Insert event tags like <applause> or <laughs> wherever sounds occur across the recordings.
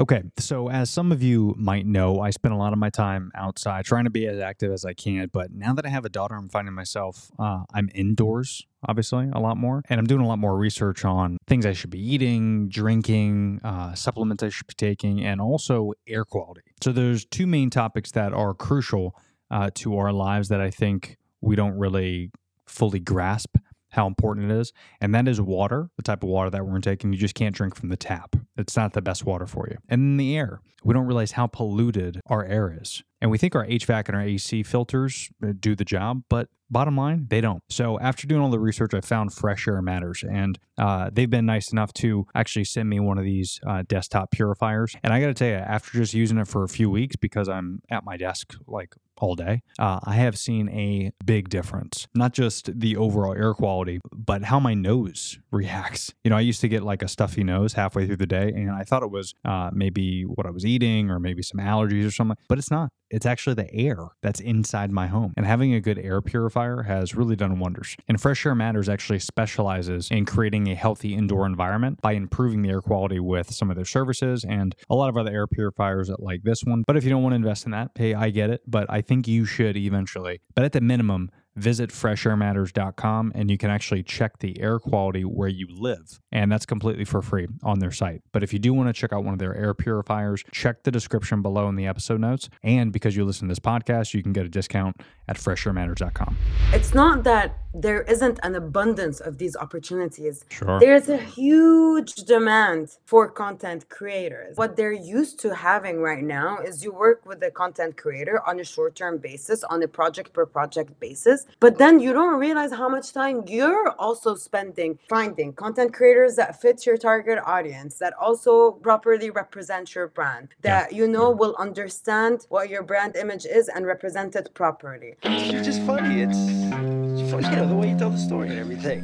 Okay, so as some of you might know, I spend a lot of my time outside trying to be as active as I can. But now that I have a daughter, I'm finding myself, uh, I'm indoors, obviously, a lot more. And I'm doing a lot more research on things I should be eating, drinking, uh, supplements I should be taking, and also air quality. So there's two main topics that are crucial uh, to our lives that I think we don't really fully grasp how important it is. And that is water, the type of water that we're taking. You just can't drink from the tap. It's not the best water for you. And then the air. We don't realize how polluted our air is. And we think our HVAC and our AC filters uh, do the job, but bottom line, they don't. So after doing all the research, I found Fresh Air Matters, and uh, they've been nice enough to actually send me one of these uh, desktop purifiers. And I got to tell you, after just using it for a few weeks, because I'm at my desk like all day, uh, I have seen a big difference. Not just the overall air quality, but how my nose <laughs> reacts. You know, I used to get like a stuffy nose halfway through the day, and I thought it was uh, maybe what I was eating or maybe some allergies or something, but it's not. It's actually the air that's inside my home. And having a good air purifier has really done wonders. And Fresh Air Matters actually specializes in creating a healthy indoor environment by improving the air quality with some of their services and a lot of other air purifiers like this one. But if you don't want to invest in that, hey, I get it, but I think you should eventually. But at the minimum, visit freshairmatters.com and you can actually check the air quality where you live. And that's completely for free on their site. But if you do want to check out one of their air purifiers, check the description below in the episode notes. And because you listen to this podcast, you can get a discount at freshairmatters.com. It's not that there isn't an abundance of these opportunities. Sure. There's a huge demand for content creators. What they're used to having right now is you work with a content creator on a short term basis, on a project per project basis, but then you don't realize how much time you're also spending finding content creators that fit your target audience, that also properly represent your brand, that you know will understand what your brand image is and represent it properly. You're just funny. It's, it's funny, you know, the way you tell the story and everything.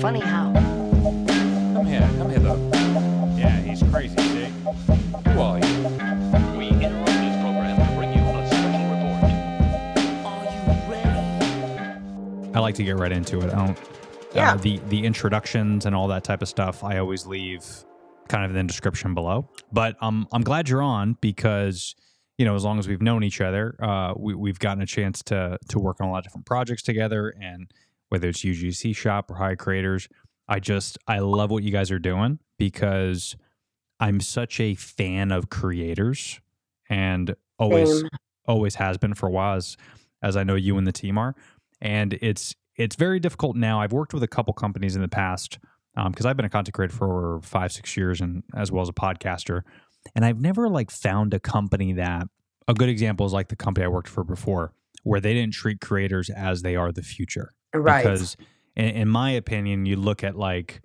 Funny how? Come here, come hither. Yeah, he's crazy, see? Who are you? I like to get right into it. I don't. Yeah. Uh, the the introductions and all that type of stuff, I always leave kind of in the description below. But um, I'm glad you're on because you know as long as we've known each other, uh, we, we've gotten a chance to to work on a lot of different projects together, and whether it's UGC Shop or Hire Creators, I just I love what you guys are doing because I'm such a fan of creators and always Same. always has been for a while as, as I know you and the team are. And it's it's very difficult now. I've worked with a couple companies in the past because I've been a content creator for five six years and as well as a podcaster, and I've never like found a company that a good example is like the company I worked for before, where they didn't treat creators as they are the future Right. because in, in my opinion you look at like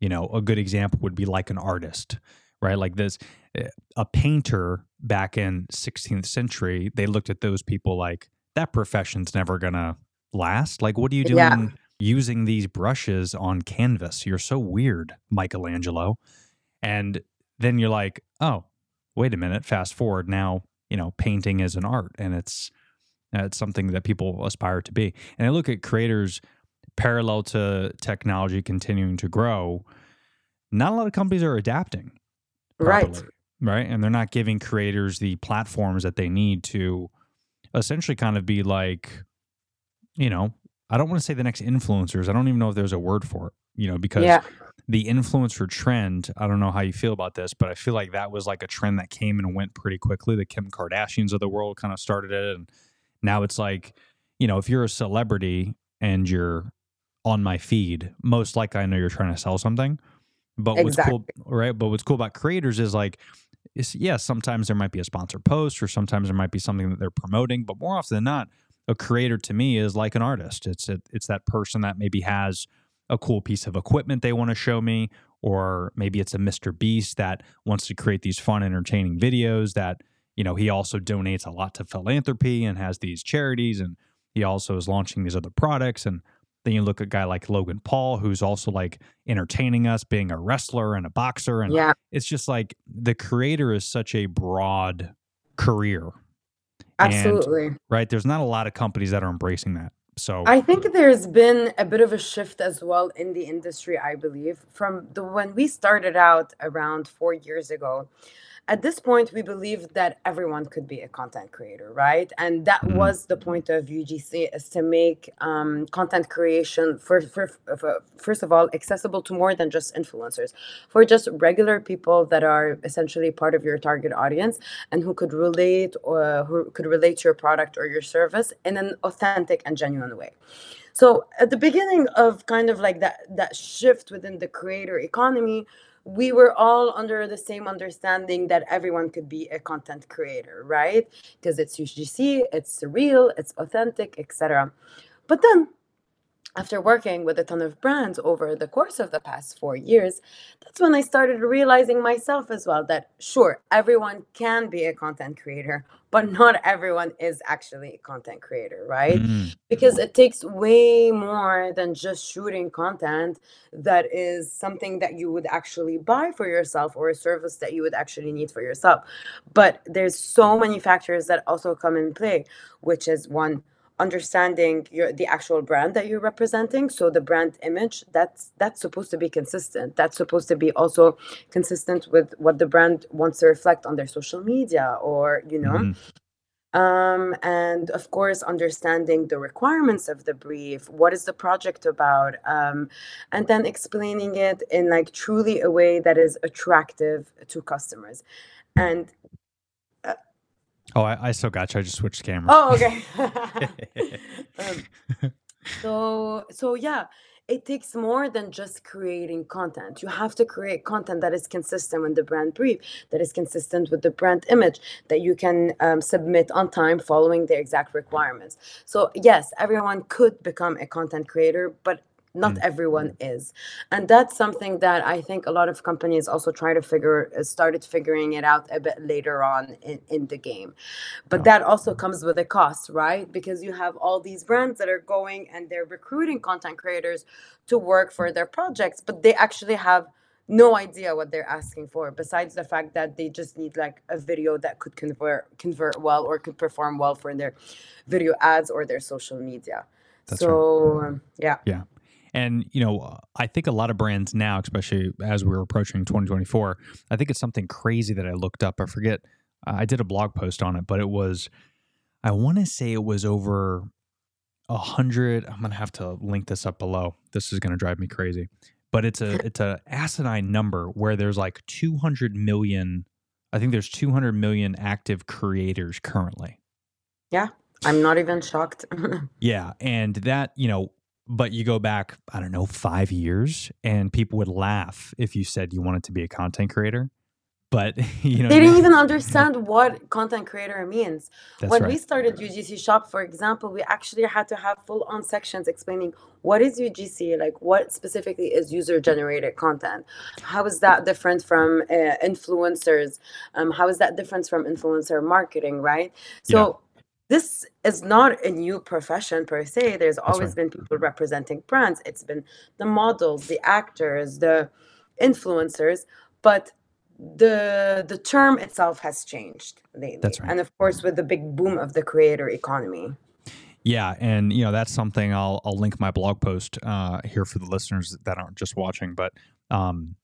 you know a good example would be like an artist right like this eh, a painter back in 16th century they looked at those people like that profession's never gonna last like what are you doing Yeah. using these brushes on canvas you're so weird michelangelo and then you're like oh wait a minute fast forward now you know painting is an art and it's uh, it's something that people aspire to be. And I look at creators parallel to technology continuing to grow. Not a lot of companies are adapting, right. right? And they're not giving creators the platforms that they need to essentially kind of be like, you know, I don't want to say the next influencers. I don't even know if there's a word for it, you know, because Yeah. the influencer trend, I don't know how you feel about this, but I feel like that was like a trend that came and went pretty quickly. The Kim Kardashians of the world kind of started it. And now it's like, you know, if you're a celebrity and you're on my feed, most likely I know you're trying to sell something. But what's cool, right? But what's cool about creators is like, yes, sometimes there might be a sponsored post or sometimes there might be something that they're promoting, but more often than not, a creator to me is like an artist. It's a, it's that person that maybe has a cool piece of equipment they want to show me, or maybe it's a Mr. Beast that wants to create these fun, entertaining videos that, you know, he also donates a lot to philanthropy and has these charities and he also is launching these other products. And then you look at a guy like Logan Paul, who's also like entertaining us, being a wrestler and a boxer. And Yeah. it's just like the creator is such a broad career. And- Absolutely. right? There's not a lot of companies that are embracing that So I think there's been a bit of a shift as well in the industry, I believe, from the when we started out around four years ago. At this point, we believed that everyone could be a content creator, right? And that Mhm. was the point of UGC is to make um, content creation for, for, for first of all accessible to more than just influencers, for just regular people that are essentially part of your target audience and who could relate or who could relate to your product or your service in an authentic and genuine way. So at the beginning of kind of like that that shift within the creator economy, we were all under the same understanding that everyone could be a content creator, right? Because it's UGC, it's real, it's authentic, etc. But then after working with a ton of brands over the course of the past four years, that's when I started realizing myself as well that sure, everyone can be a content creator, but not everyone is actually a content creator, right? Mm, Because it takes way more than just shooting content that is something that you would actually buy for yourself or a service that you would actually need for yourself. But there's so many factors that also come in play, which is one, understanding your the actual brand that you're representing. So the brand image that's that's supposed to be consistent. That's supposed to be also consistent with what the brand wants to reflect on their social media or you know? Mhm. um, and of course understanding the requirements of the brief what is the project about um, and then explaining it in like truly a way that is attractive to customers. And Oh, I, I still got you. I just switched camera. oh okay <laughs> <laughs> um, so so yeah it takes more than just creating content you have to create content that is consistent with the brand brief that is consistent with the brand image that you can um, submit on time following the exact requirements so yes everyone could become a content creator but not Mm. everyone is. And that's something that i think a lot of companies also try to figure uh, started figuring it out a bit later on in, in the game. But Yeah. that also comes with a cost right? Because you have all these brands that are going and they're recruiting content creators to work for their projects but they actually have no idea what they're asking for besides the fact that they just need like a video that could convert convert well or could perform well for their video ads or their social media. That's right. so um, yeah And you know, I think a lot of brands now, especially as we're approaching 2024, I think it's something crazy that I looked up. I forget. I did a blog post on it, but it was, I want to say it was over a hundred. I'm gonna have to link this up below. This is gonna drive me crazy, but it's a it's a asinine number where there's like 200 million. I think there's 200 million active creators currently. Yeah. I'm not even shocked <laughs> Yeah, and that you know, but you go back, I don't know, five years, and people would laugh if you said you wanted to be a content creator. But <laughs> you know, they didn't even understand what content creator means That's when right. we started UGC Shop, for example, we actually had to have full on sections explaining what is UGC, like what specifically is user generated content. How is that different from uh, influencers? Um, how is that different from influencer marketing, right? So, this is not a new profession per se. There's always right. been people representing brands, it's been the models, the actors, the influencers, but the the term itself has changed lately. That's right. And of course, with the big boom of the creator economy. Yeah, and you know that's something I'll I'll link my blog post uh, here for the listeners that aren't just watching, but um,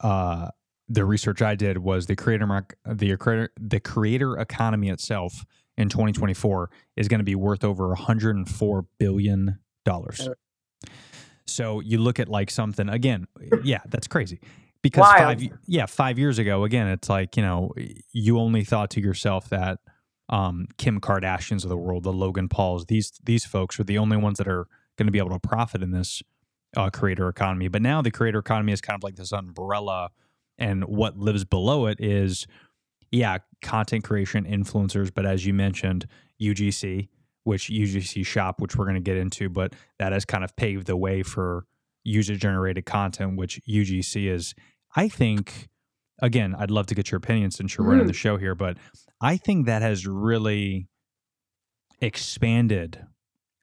uh, the research I did was the creator mark the creator the creator economy itself in 2024 is going to be worth over 104 billion dollars. So you look at like something again, yeah, that's crazy. Because Wild. five, yeah, five years ago, again, it's like you know, you only thought to yourself that um, Kim Kardashians of the world, the Logan Pauls, these these folks are the only ones that are going to be able to profit in this uh, creator economy. But now the creator economy is kind of like this umbrella, and what lives below it is, yeah, content creation, influencers. But as you mentioned, UGC, which UGC Shop, which we're going to get into, but that has kind of paved the way for user generated content, which UGC is. I think, again, I'd love to get your opinion since you're running the mm. show here, but I think that has really expanded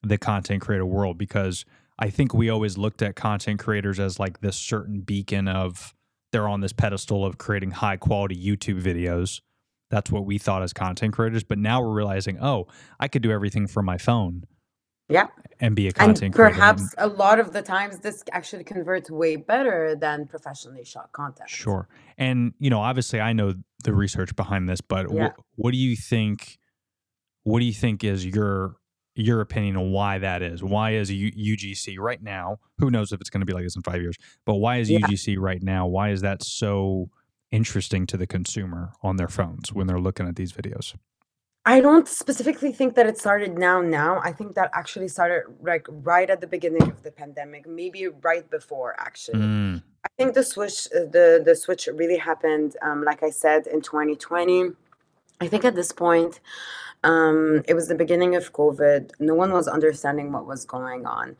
the content creator world because I think we always looked at content creators as like this certain beacon of they're on this pedestal of creating high quality YouTube videos. That's what we thought as content creators. But now we're realizing, oh, I could do everything from my phone. Yeah. and be a And content creator. perhaps a lot of the times this actually converts way better than professionally shot content. Sure. And you know, obviously, I know the research behind this, but Yeah. wh- what do you think? What do you think is your your opinion on why that is? Why is U- UGC right now? Who knows if it's going to be like this in five years? But why is Yeah. UGC right now? Why is that so interesting to the consumer on their phones when they're looking at these videos? I don't specifically think that it started now. Now, I think that actually started like right at the beginning of the pandemic, maybe right before. Actually, Mm, I think the switch, uh, the the switch really happened. Um, like I said, in 2020. I think at this point, um, it was the beginning of COVID. No one was understanding what was going on.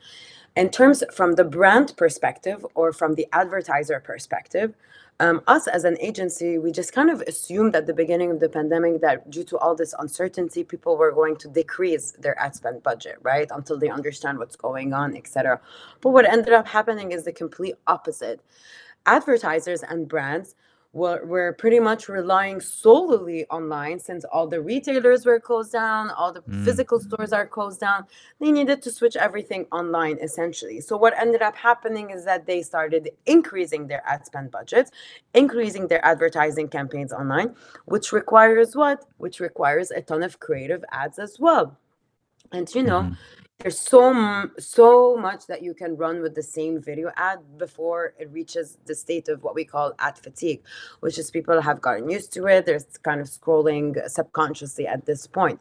In terms from the brand perspective or from the advertiser perspective, um, us as an agency, we just kind of assumed at the beginning of the pandemic that due to all this uncertainty, people were going to decrease their ad spend budget, right? Until they understand what's going on, etc. But what ended up happening is the complete opposite. Advertisers and brands were, were pretty much relying solely online since all the retailers were closed down, all the Mm. physical stores are closed down. They needed to switch everything online essentially. So, what ended up happening is that they started increasing their ad spend budgets, increasing their advertising campaigns online, which requires what? Which requires a ton of creative ads as well. And you know, mhm. There's so so much that you can run with the same video ad before it reaches the state of what we call ad fatigue which is people have gotten used to it they're kind of scrolling subconsciously at this point.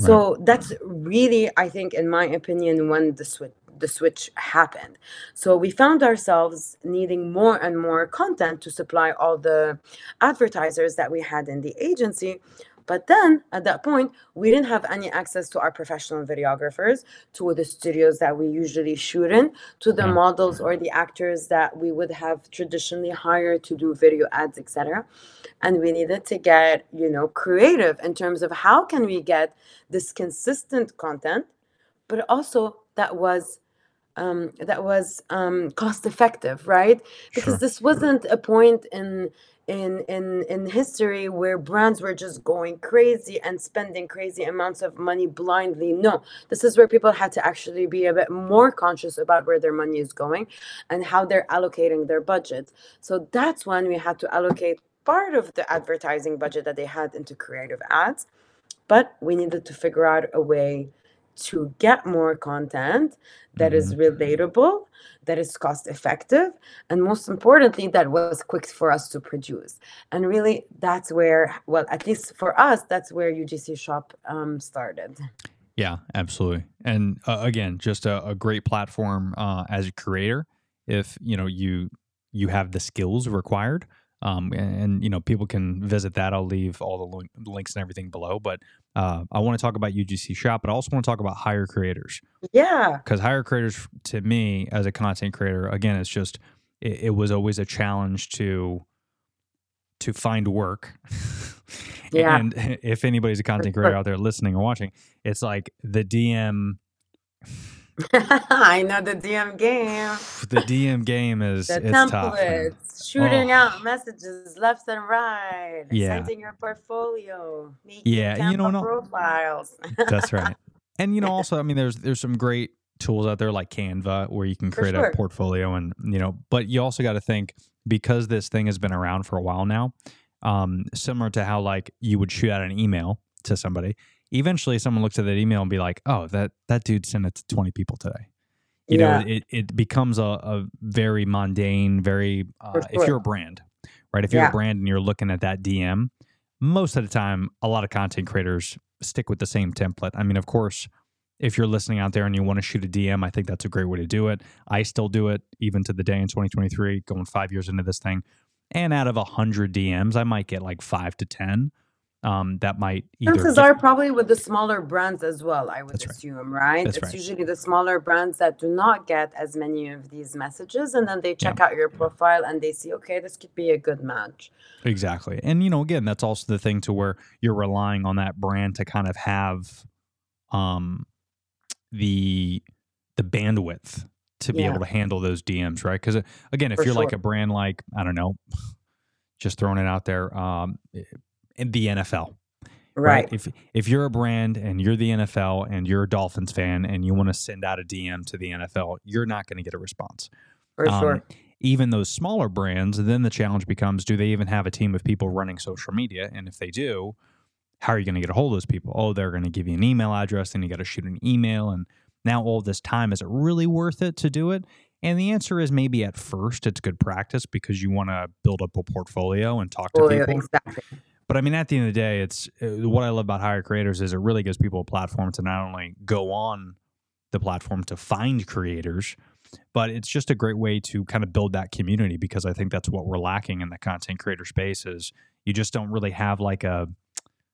So that's really i think in my opinion when the switch the switch happened. So we found ourselves needing more and more content to supply all the advertisers that we had in the agency but then at that point, we didn't have any access to our professional videographers, to the studios that we usually shoot in, to the Yeah. models or the actors that we would have traditionally hired to do video ads, etc. And we needed to get, you know, creative in terms of how can we get this consistent content, but also that was um, that was um, cost effective, right? Because Sure. this wasn't a point in in in in history where brands were just going crazy and spending crazy amounts of money blindly. No, this is where people had to actually be a bit more conscious about where their money is going and how they're allocating their budget. So that's when we had to allocate part of the advertising budget that they had into creative ads, but we needed to figure out a way to get more content that is mm-hmm. relatable, that is cost effective, and most importantly, that was quick for us to produce. And really, that's where, well, at least for us, that's where UGC Shop um, started. Yeah, absolutely. And uh, again, just a, a great platform uh, as a creator. If you know you you have the skills required, um, and, and, you know people can visit that. I'll leave all the link, links and everything below. But uh, I want to talk about UGC Shop, but I also want to talk about hire creators Yeah, because hire creators to me as a content creator, again, it's just it, it was always a challenge to to find work. <laughs> Yeah. and <laughs> if anybody's a content creator out there listening or watching, it's like the DM <laughs> I know the DM game. the DM game is The it's tough. templates, shooting Oh. out messages left and right, Yeah. sending your portfolio, making Yeah, you know, no- profiles. That's right. <laughs> And you know, <laughs> also, I mean, there's there's some great tools out there like Canva where you can create sure. a portfolio, and you know, but you also got to think because this thing has been around for a while now. Um, similar to how like you would shoot out an email to somebody, eventually someone looks at that email and be like, "Oh, that that dude sent it to 20 people today." You Yeah. know, it it becomes a, a very mundane, very uh, For if you're a brand, right? If you're Yeah. a brand and you're looking at that DM, most of the time, a lot of content creators stick with the same template. I mean, of course, if you're listening out there and you want to shoot a DM, I think that's a great way to do it. I still do it even to the day in 2023, going five years into this thing. And out of 100 DMs, I might get like five to 10 um, that might either. Chances are probably with the smaller brands as well, I would That's right. assume, right? That's it's right. usually the smaller brands that do not get as many of these messages, and then they check out your profile and they see, okay, this could be a good match. Exactly. And you know, again, that's also the thing to where you're relying on that brand to kind of have um the the bandwidth to be Yeah. able to handle those DMs, right? Cuz again, if For you're like a brand like, I don't know, just throwing it out there, um in the NFL, Right. If if you're a brand and you're the NFL and you're a Dolphins fan and you want to send out a DM to the NFL, you're not going to get a response. For Um, sure. Even those smaller brands, then the challenge becomes: Do they even have a team of people running social media? And if they do, how are you going to get a hold of those people? Oh, they're going to give you an email address, and you got to shoot an email. And now all this time is it really worth it to do it? And the answer is maybe at first it's good practice because you want to build up a portfolio and talk to Oh, yeah, people. exactly. But I mean, at the end of the day, it's uh, what I love about Hire Creators is it really gives people a platform to not only go on the platform to find creators, but it's just a great way to kind of build that community because I think that's what we're lacking in the content creator space is you just don't really have like a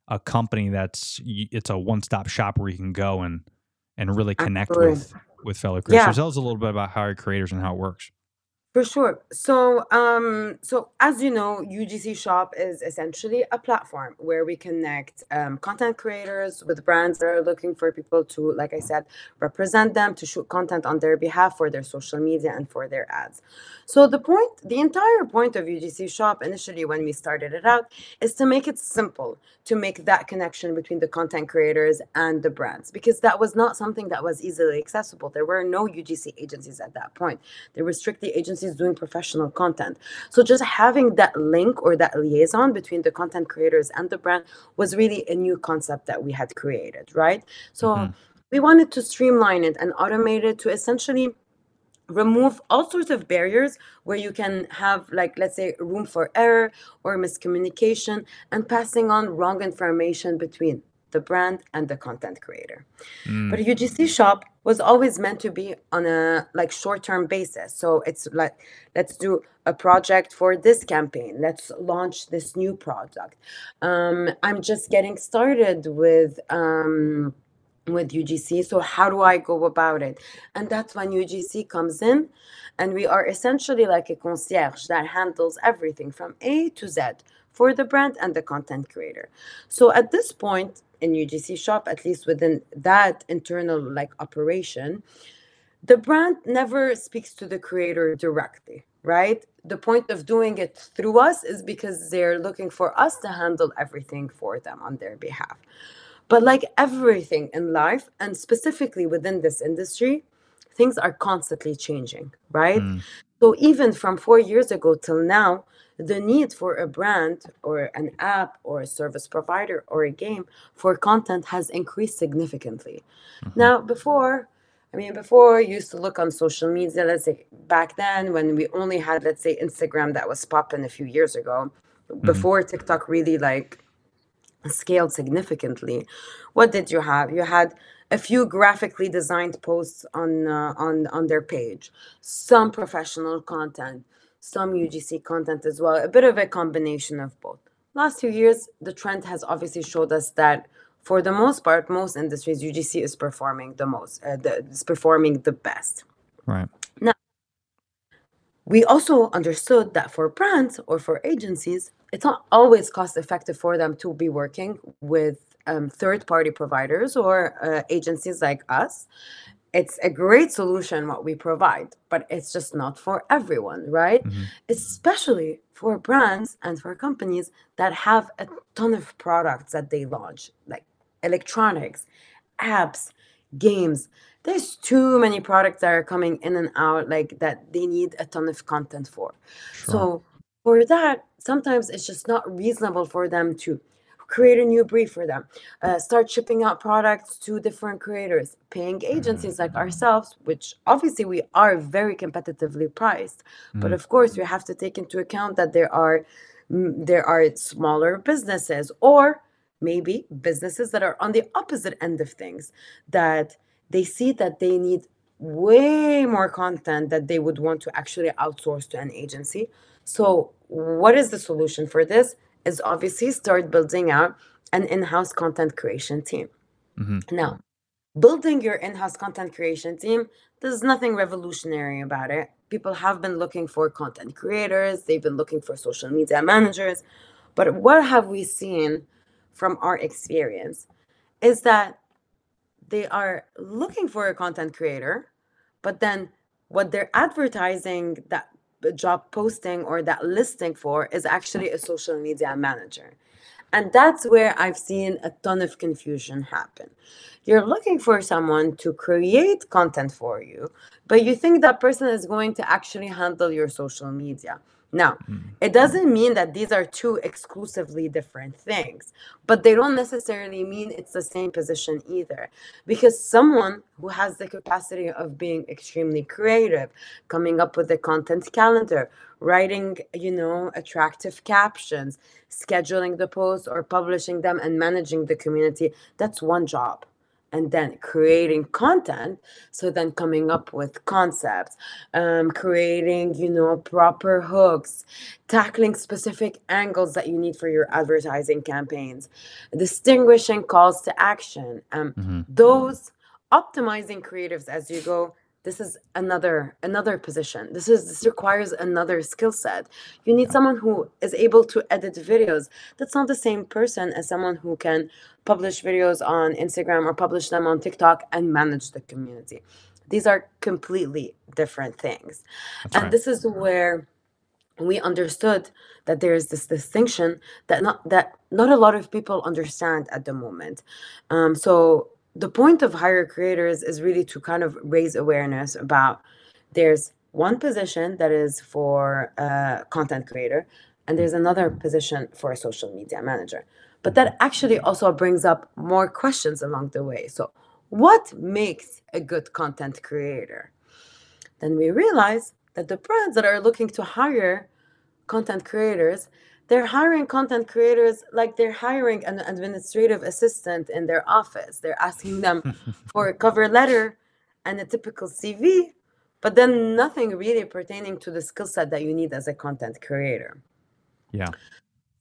a company that's it's a one stop shop where you can go and and really connect Absolutely. with with fellow creators. Yeah. So tell us a little bit about Hire Creators and how it works. For sure. So, um, so as you know, UGC Shop is essentially a platform where we connect um, content creators with brands that are looking for people to, like I said, represent them to shoot content on their behalf for their social media and for their ads. So the point, the entire point of UGC Shop initially when we started it out is to make it simple to make that connection between the content creators and the brands because that was not something that was easily accessible. There were no UGC agencies at that point. There were strictly agencies doing professional content. So just having that link or that liaison between the content creators and the brand was really a new concept that we had created, right? So Mhm. we wanted to streamline it and automate it to essentially remove all sorts of barriers where you can have like let's say room for error or miscommunication and passing on wrong information between the brand and the content creator Mm. but UGC shop was always meant to be on a like short-term basis. So it's like let's do a project for this campaign. Let's launch this new product. Um, I'm just getting started with um, with UGC. So how do I go about it? And that's when UGC comes in, and we are essentially like a concierge that handles everything from A to Z for the brand and the content creator. So at this point in UGC shop, at least within that internal like operation, the brand never speaks to the creator directly, right? The point of doing it through us is because they're looking for us to handle everything for them on their behalf. But like everything in life, and specifically within this industry, things are constantly changing, right? Mm. So even from four years ago till now, the need for a brand or an app or a service provider or a game for content has increased significantly. Now, before, I mean, before you used to look on social media, let's say back then when we only had, let's say, Instagram that was popping a few years ago, before TikTok really like scaled significantly what did you have? You had a few graphically designed posts on uh, on on their page some professional content some UGC content as well a bit of a combination of both last few years the trend has obviously showed us that for the most part most industries UGC is performing the most uh, the, is performing the best Right. Now, we also understood that for brands or for agencies, it's not always cost effective for them to be working with um, third party providers or uh, agencies like us. It's a great solution what we provide, but it's just not for everyone, right? Mhm. Especially for brands and for companies that have a ton of products that they launch, like electronics, apps, games. There's too many products that are coming in and out, like that they need a ton of content for. Sure. So for that, sometimes it's just not reasonable for them to create a new brief for them, uh, start shipping out products to different creators, paying agencies like ourselves, which obviously we are very competitively priced. But Mhm. of course, we have to take into account that there are mm, there are smaller businesses or maybe businesses that are on the opposite end of things that they see that they need way more content that they would want to actually outsource to an agency. So, what is the solution for this? Is obviously start building out an in-house content creation team. Mhm. Now, building your in-house content creation team, there's nothing revolutionary about it. People have been looking for content creators, they've been looking for social media managers, but what have we seen from our experience is that they are looking for a content creator, but then what they're advertising that job posting or that listing for is actually a social media manager. And that's where I've seen a ton of confusion happen. You're looking for someone to create content for you, but you think that person is going to actually handle your social media. Now, mm-hmm. it doesn't mean that these are two exclusively different things, but they don't necessarily mean it's the same position either. Because someone who has the capacity of being extremely creative, coming up with a content calendar, writing, you know, attractive captions, scheduling the posts or publishing them and managing the community, that's one job and then creating content so then coming up with concepts um, creating you know proper hooks tackling specific angles that you need for your advertising campaigns distinguishing calls to action um, Mhm. those optimizing creatives as you go this is another another position. This is this requires another skill set. You need someone who is able to edit videos. That's not the same person as someone who can publish videos on instagram or publish them on tiktok and manage the community. These are completely different things. That's and right. this is where we understood that there is this distinction that not that not a lot of people understand at the moment. Um, so the point of hire creators is really to kind of raise awareness about there's one position that is for a content creator and there's another position for a social media manager. But that actually also brings up more questions along the way. So what makes a good content creator? Then we realize that the brands that are looking to hire content creators they're hiring content creators like they're hiring an administrative assistant in their office they're asking them <laughs> for a cover letter and a typical cv but then nothing really pertaining to the skill set that you need as a content creator Yeah.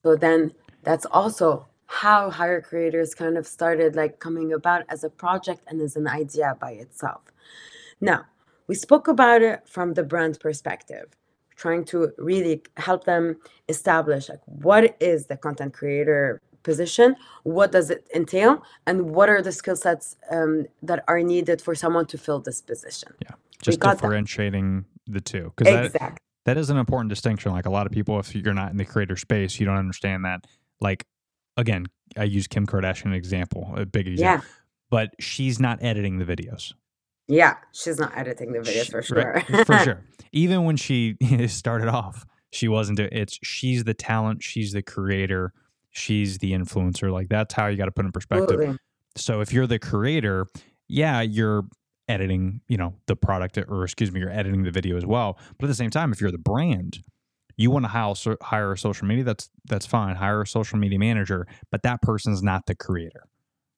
so then that's also how hire creators kind of started like coming about as a project and as an idea by itself. Now, we spoke about it from the brand perspective, trying to really help them establish like what is the content creator position, what does it entail, and what are the skill sets um, that are needed for someone to fill this position. Yeah. Just got that. differentiating the two. Because that, that is an important distinction. Like a lot of people, if you're not in the creator space, you don't understand that. Like, again, I use Kim Kardashian as an example, a big Yeah. example. But she's not editing the videos. Yeah. She's not editing the videos She- for sure. right, for sure. Even when she <laughs> started off, she wasn't. It's she's the talent. She's the creator. She's the influencer. Like that's how you got to put in perspective. Absolutely. So if you're the creator, yeah, you're editing, you know, the product or excuse me, you're editing the video as well. But at the same time, if you're the brand, you want to hire hire a social media. That's that's fine. Hire a social media manager, but that person's not the creator.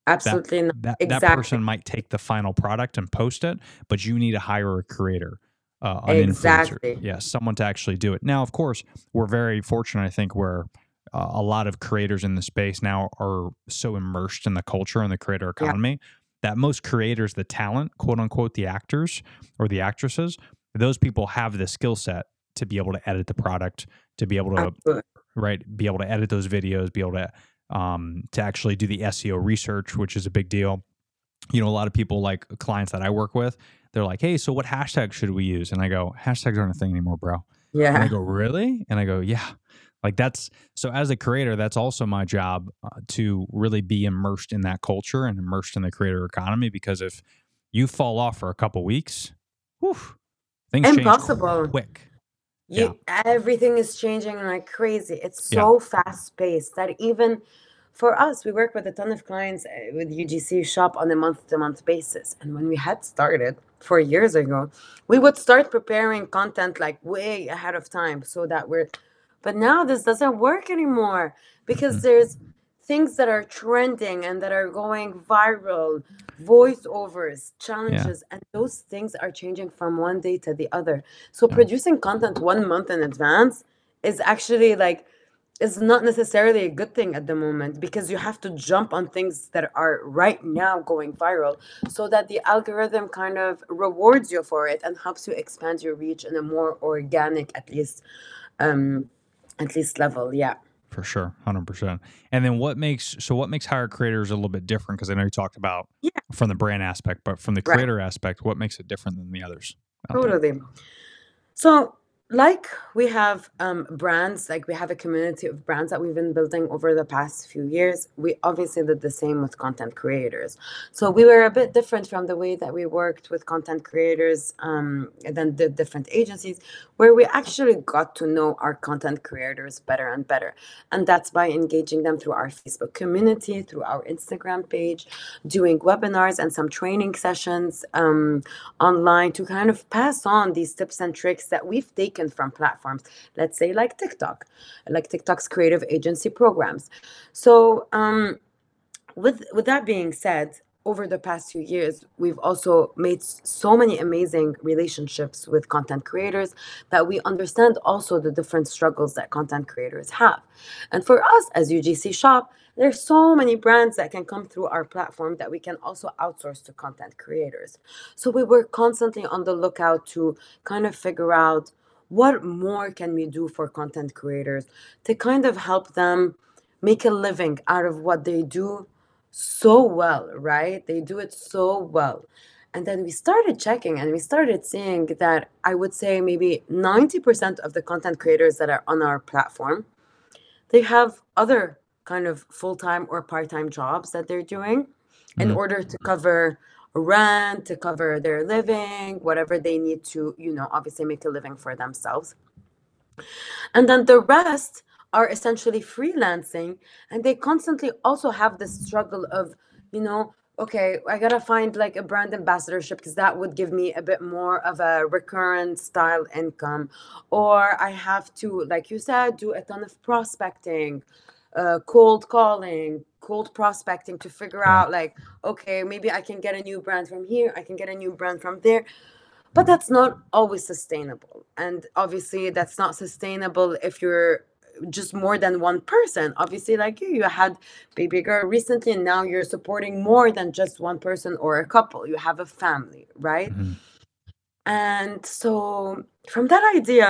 Absolutely not. That that person might take the final product and post it, but you need to hire a creator, uh, an Exactly. influencer, yeah, someone to actually do it. Now, of course, we're very fortunate. I think where uh, a lot of creators in the space now are so immersed in the culture and the creator Yeah. economy that most creators, the talent, quote unquote, the actors or the actresses, those people have the skill set to be able to edit the product, to be able to Absolutely. right be able to edit those videos be able to um to actually do the seo research which is a big deal you know a lot of people like clients that i work with they're like hey so what hashtag should we use and i go hashtags aren't a thing anymore bro and Yeah. i go really and i go yeah like that's so as a creator that's also my job uh, to really be immersed in that culture and immersed in the creator economy because if you fall off for a couple weeks whew, things Impossible. change quick You everything is changing like crazy. It's Yeah. so fast paced that even for us, we work with a ton of clients uh, with UGC shop on a month to month basis. And when we had started four years ago, we would start preparing content like way ahead of time so that we're but now this doesn't work anymore because there's things that are trending and that are going viral, voiceovers, challenges, and those things are changing from one day to the other. So Yeah. producing content one month in advance is actually like is not necessarily a good thing at the moment because you have to jump on things that are right now going viral so that the algorithm kind of rewards you for it and helps you expand your reach in a more organic at least um at least level yeah For sure, hundred percent. And then what makes so what makes hire creators a little bit different? Because I know you talked about Yeah. from the brand aspect, but from the Right. creator aspect, what makes it different than the others? out there? Totally. So like we have um, brands, like we have a community of brands that we've been building over the past few years, we obviously did the same with content creators. So we were a bit different from the way that we worked with content creators um, than the different agencies, where we actually got to know our content creators better and better. And that's by engaging them through our Facebook community, through our Instagram page, doing webinars and some training sessions um, online to kind of pass on these tips and tricks that we've taken from platforms, let's say like TikTok, like TikTok's creative agency programs. So, um, with with that being said, over the past few years, we've also made so many amazing relationships with content creators that we understand also the different struggles that content creators have. And for us as UGC Shop, there's so many brands that can come through our platform that we can also outsource to content creators. So we were constantly on the lookout to kind of figure out what more can we do for content creators to kind of help them make a living out of what they do so well, right? They do it so well. And then we started checking and we started seeing that I would say maybe 90% of the content creators that are on our platform, they have other kind of full-time or part-time jobs that they're doing in Mhm. order to cover rent, to cover their living, whatever they need to, you know, obviously make a living for themselves. And then the rest are essentially freelancing and they constantly also have this struggle of, you know, okay, I gotta find like a brand ambassadorship because that would give me a bit more of a recurrent style income. Or I have to, like you said, do a ton of prospecting, uh, cold calling, cold prospecting to figure out like, okay, maybe I can get a new brand from here, I can get a new brand from there. But that's not always sustainable. And obviously that's not sustainable if you're just more than one person. Obviously like you you had baby girl recently and now you're supporting more than just one person or a couple. You have a family right? Mhm. and so from that idea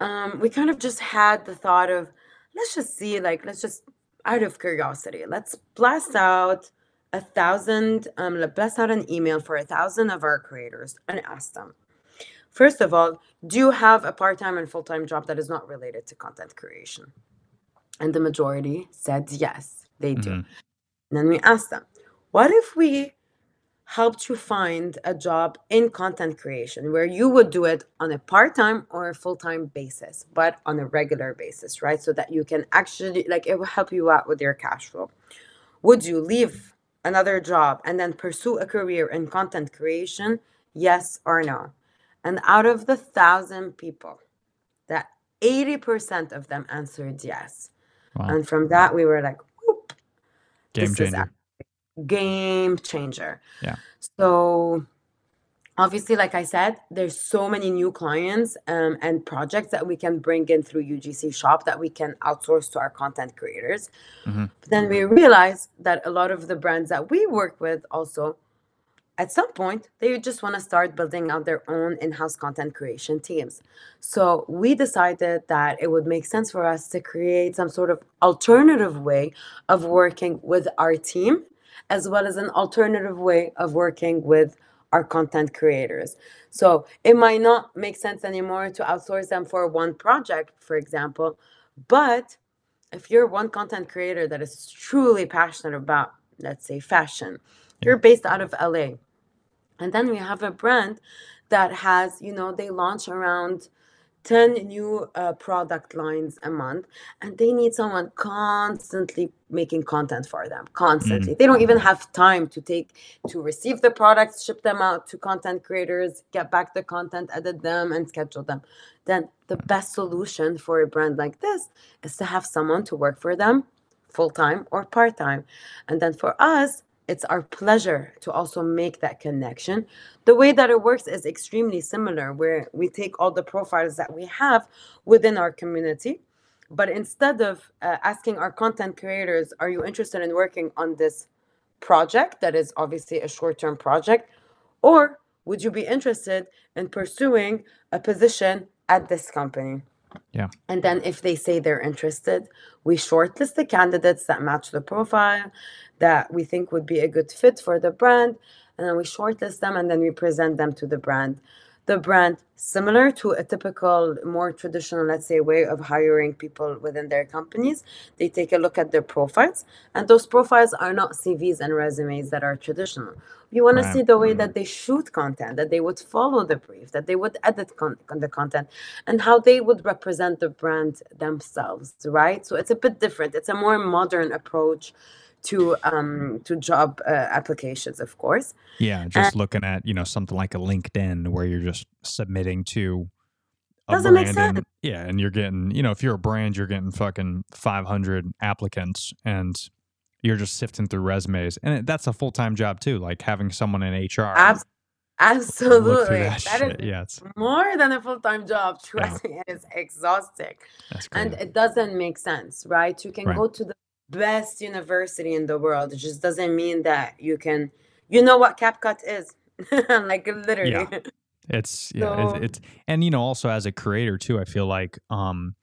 um, we kind of just had the thought of let's just see like let's just out of curiosity. Let's blast out a thousand um blast out an email for a thousand of our creators and ask them. First of all do you have a part-time and full-time job that is not related to content creation? And the majority said yes they do. Mhm. and then we asked them what if we helped you find a job in content creation where you would do it on a part-time or a full-time basis but on a regular basis right? So that you can actually like it will help you out with your cash flow. Would you leave another job and then pursue a career in content creation? Yes or no? And out of the thousand people that 80% of them answered yes. Wow. and from that we were like whoop, Game this is changer. Game changer. Yeah. So obviously, like I said, there's so many new clients um, and projects that we can bring in through UGC Shop that we can outsource to our content creators. Mhm. But then we realized that a lot of the brands that we work with also at some point they just want to start building out their own in-house content creation teams so we decided that it would make sense for us to create some sort of alternative way of working with our team as well as an alternative way of working with our content creators. So it might not make sense anymore to outsource them for one project for example but if you're one content creator that is truly passionate about let's say fashion you're based out of LA and then we have a brand that has, you know, they launch around 10 new uh, product lines a month and they need someone constantly making content for them constantly. They don't even have time to take to receive the products ship them out to content creators get back the content edit them and schedule them. Then the best solution for a brand like this is to have someone to work for them full time or part time and then for us it's our pleasure to also make that connection. The way that it works is extremely similar, where we take all the profiles that we have within our community, but instead of uh, asking our content creators, Are you interested in working on this project that is obviously a short term project? Or would you be interested in pursuing a position at this company? Yeah. And then if they say they're interested, we shortlist the candidates that match the profile that we think would be a good fit for the brand. And then we shortlist them and then we present them to the brand. The brand similar to a typical, more traditional, let's say, way of hiring people within their companies. They take a look at their profiles, and those profiles are not CVs and resumes that are traditional. You want to see the way mm-hmm. that they shoot content, that they would follow the brief, that they would edit con- the content, and how they would represent the brand themselves, right? So it's a bit different. It's a more modern approach to um to job uh, applications, of course. Yeah, just looking at you know something like a LinkedIn where you're just submitting to a Doesn't make brand and yeah, and you're getting you know if you're a brand you're getting fucking 500 applicants and you're just sifting through resumes and it, that's a full time job too, like having someone in HR Abs- absolutely. through that, <laughs> That is Yeah, it's more than a full-time job. <laughs> Trust me, it is exhausting. that's And it doesn't make sense, right? You can Right. go to the best university in the world. It just doesn't mean that you can you know what CapCut is. <laughs> like literally. Yeah. It's <laughs> yeah, So- it's, it's and you know also as a creator too, I feel like um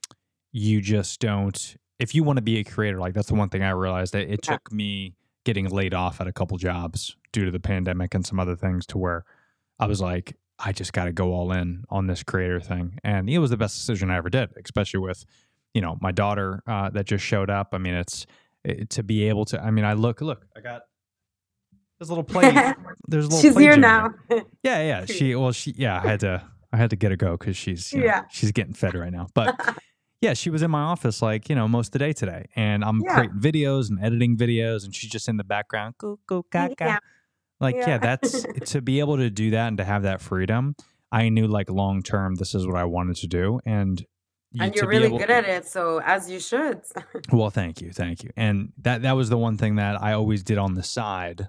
you just don't if you want to be a creator, like that's the one thing I realized that it Yeah. took me getting laid off at a couple jobs due to the pandemic and some other things to where I was like, I just got to go all in on this creator thing, and it was the best decision I ever did, especially with you know my daughter uh, that just showed up. I mean, it's it, to be able to. I mean, I look, look, I got there's a little plate. <laughs> There's a little She's here now. yeah, yeah. She well, she yeah. I had to I had to get her go because she's you know, Yeah. she's getting fed right now. But <laughs> yeah, she was in my office like you know most of the day today, and I'm Yeah. creating videos and editing videos, and she's just in the background. Go go caca. Yeah. Like yeah. Yeah. that's <laughs> to be able to do that and to have that freedom. I knew like long term this is what I wanted to do, and you- and you're really able- good at it, so as you should. <laughs> well, thank you, thank you. And that that was the one thing that I always did on the side,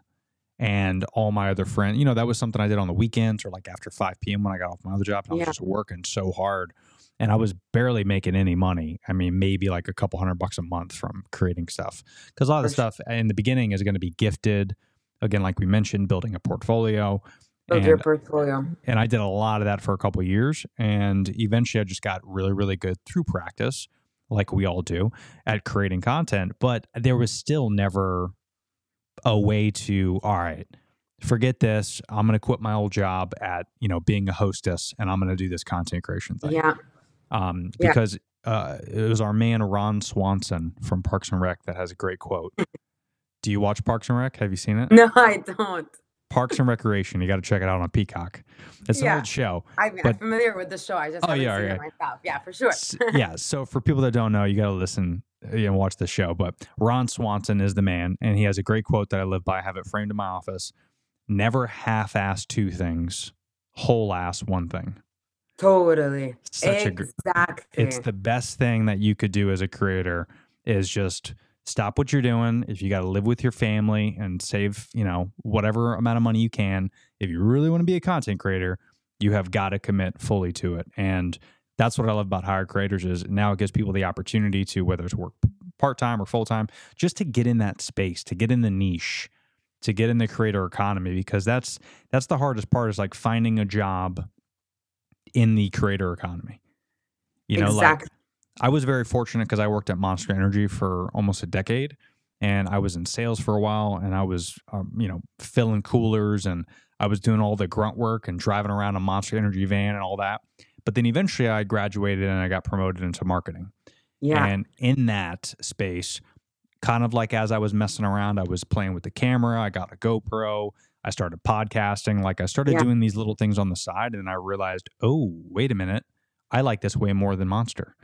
and all my other friends, you know, that was something I did on the weekends or like after five p.m. when I got off my other job. I was Yeah. just working so hard, and I was barely making any money. I mean, maybe like a couple hundred bucks a month from creating stuff because a lot of the stuff in the beginning is going to be gifted. Again, like we mentioned, building a portfolio. Build your portfolio. and I did a lot of that for a couple of years, and eventually I just got really, really good through practice, like we all do, at creating content. But there was still never a way to, all right, forget this. I'm going to quit my old job at you know being a hostess, and I'm going to do this content creation thing. Yeah. Um, Yeah. because uh, it was our man Ron Swanson from Parks and Rec that has a great quote. <laughs> do you watch Parks and Rec? Have you seen it? No, I don't. Parks and Recreation. You got to check it out on Peacock. It's an old show. I mean, I'm familiar with the show. I just Oh, haven't yeah, seen yeah. it myself. Yeah, for sure. Yeah. <laughs> So for people that don't know, you got to listen uh, and watch the show. But Ron Swanson is the man, and he has a great quote that I live by. I have it framed in my office. Never half-ass two things, whole-ass one thing. Totally. Such a exactly. It's the best thing that you could do as a creator is just stop what you're doing. If you got to live with your family and save, you know, whatever amount of money you can, if you really want to be a content creator, you have got to commit fully to it. And that's what I love about hire creators is now it gives people the opportunity to whether it's work part-time or full-time, just to get in that space, to get in the niche, to get in the creator economy because that's that's the hardest part is like finding a job in the creator economy. You know, like exactly. I was very fortunate because I worked at Monster Energy for almost a decade, and I was in sales for a while, and I was, um, you know, filling coolers, and I was doing all the grunt work and driving around a Monster Energy van and all that. But then eventually, I graduated and I got promoted into marketing. yeah. And in that space, kind of like as I was messing around, I was playing with the camera. I got a GoPro. I started podcasting. Like I started Yeah. doing these little things on the side, and I realized, oh, wait a minute, I like this way more than Monster.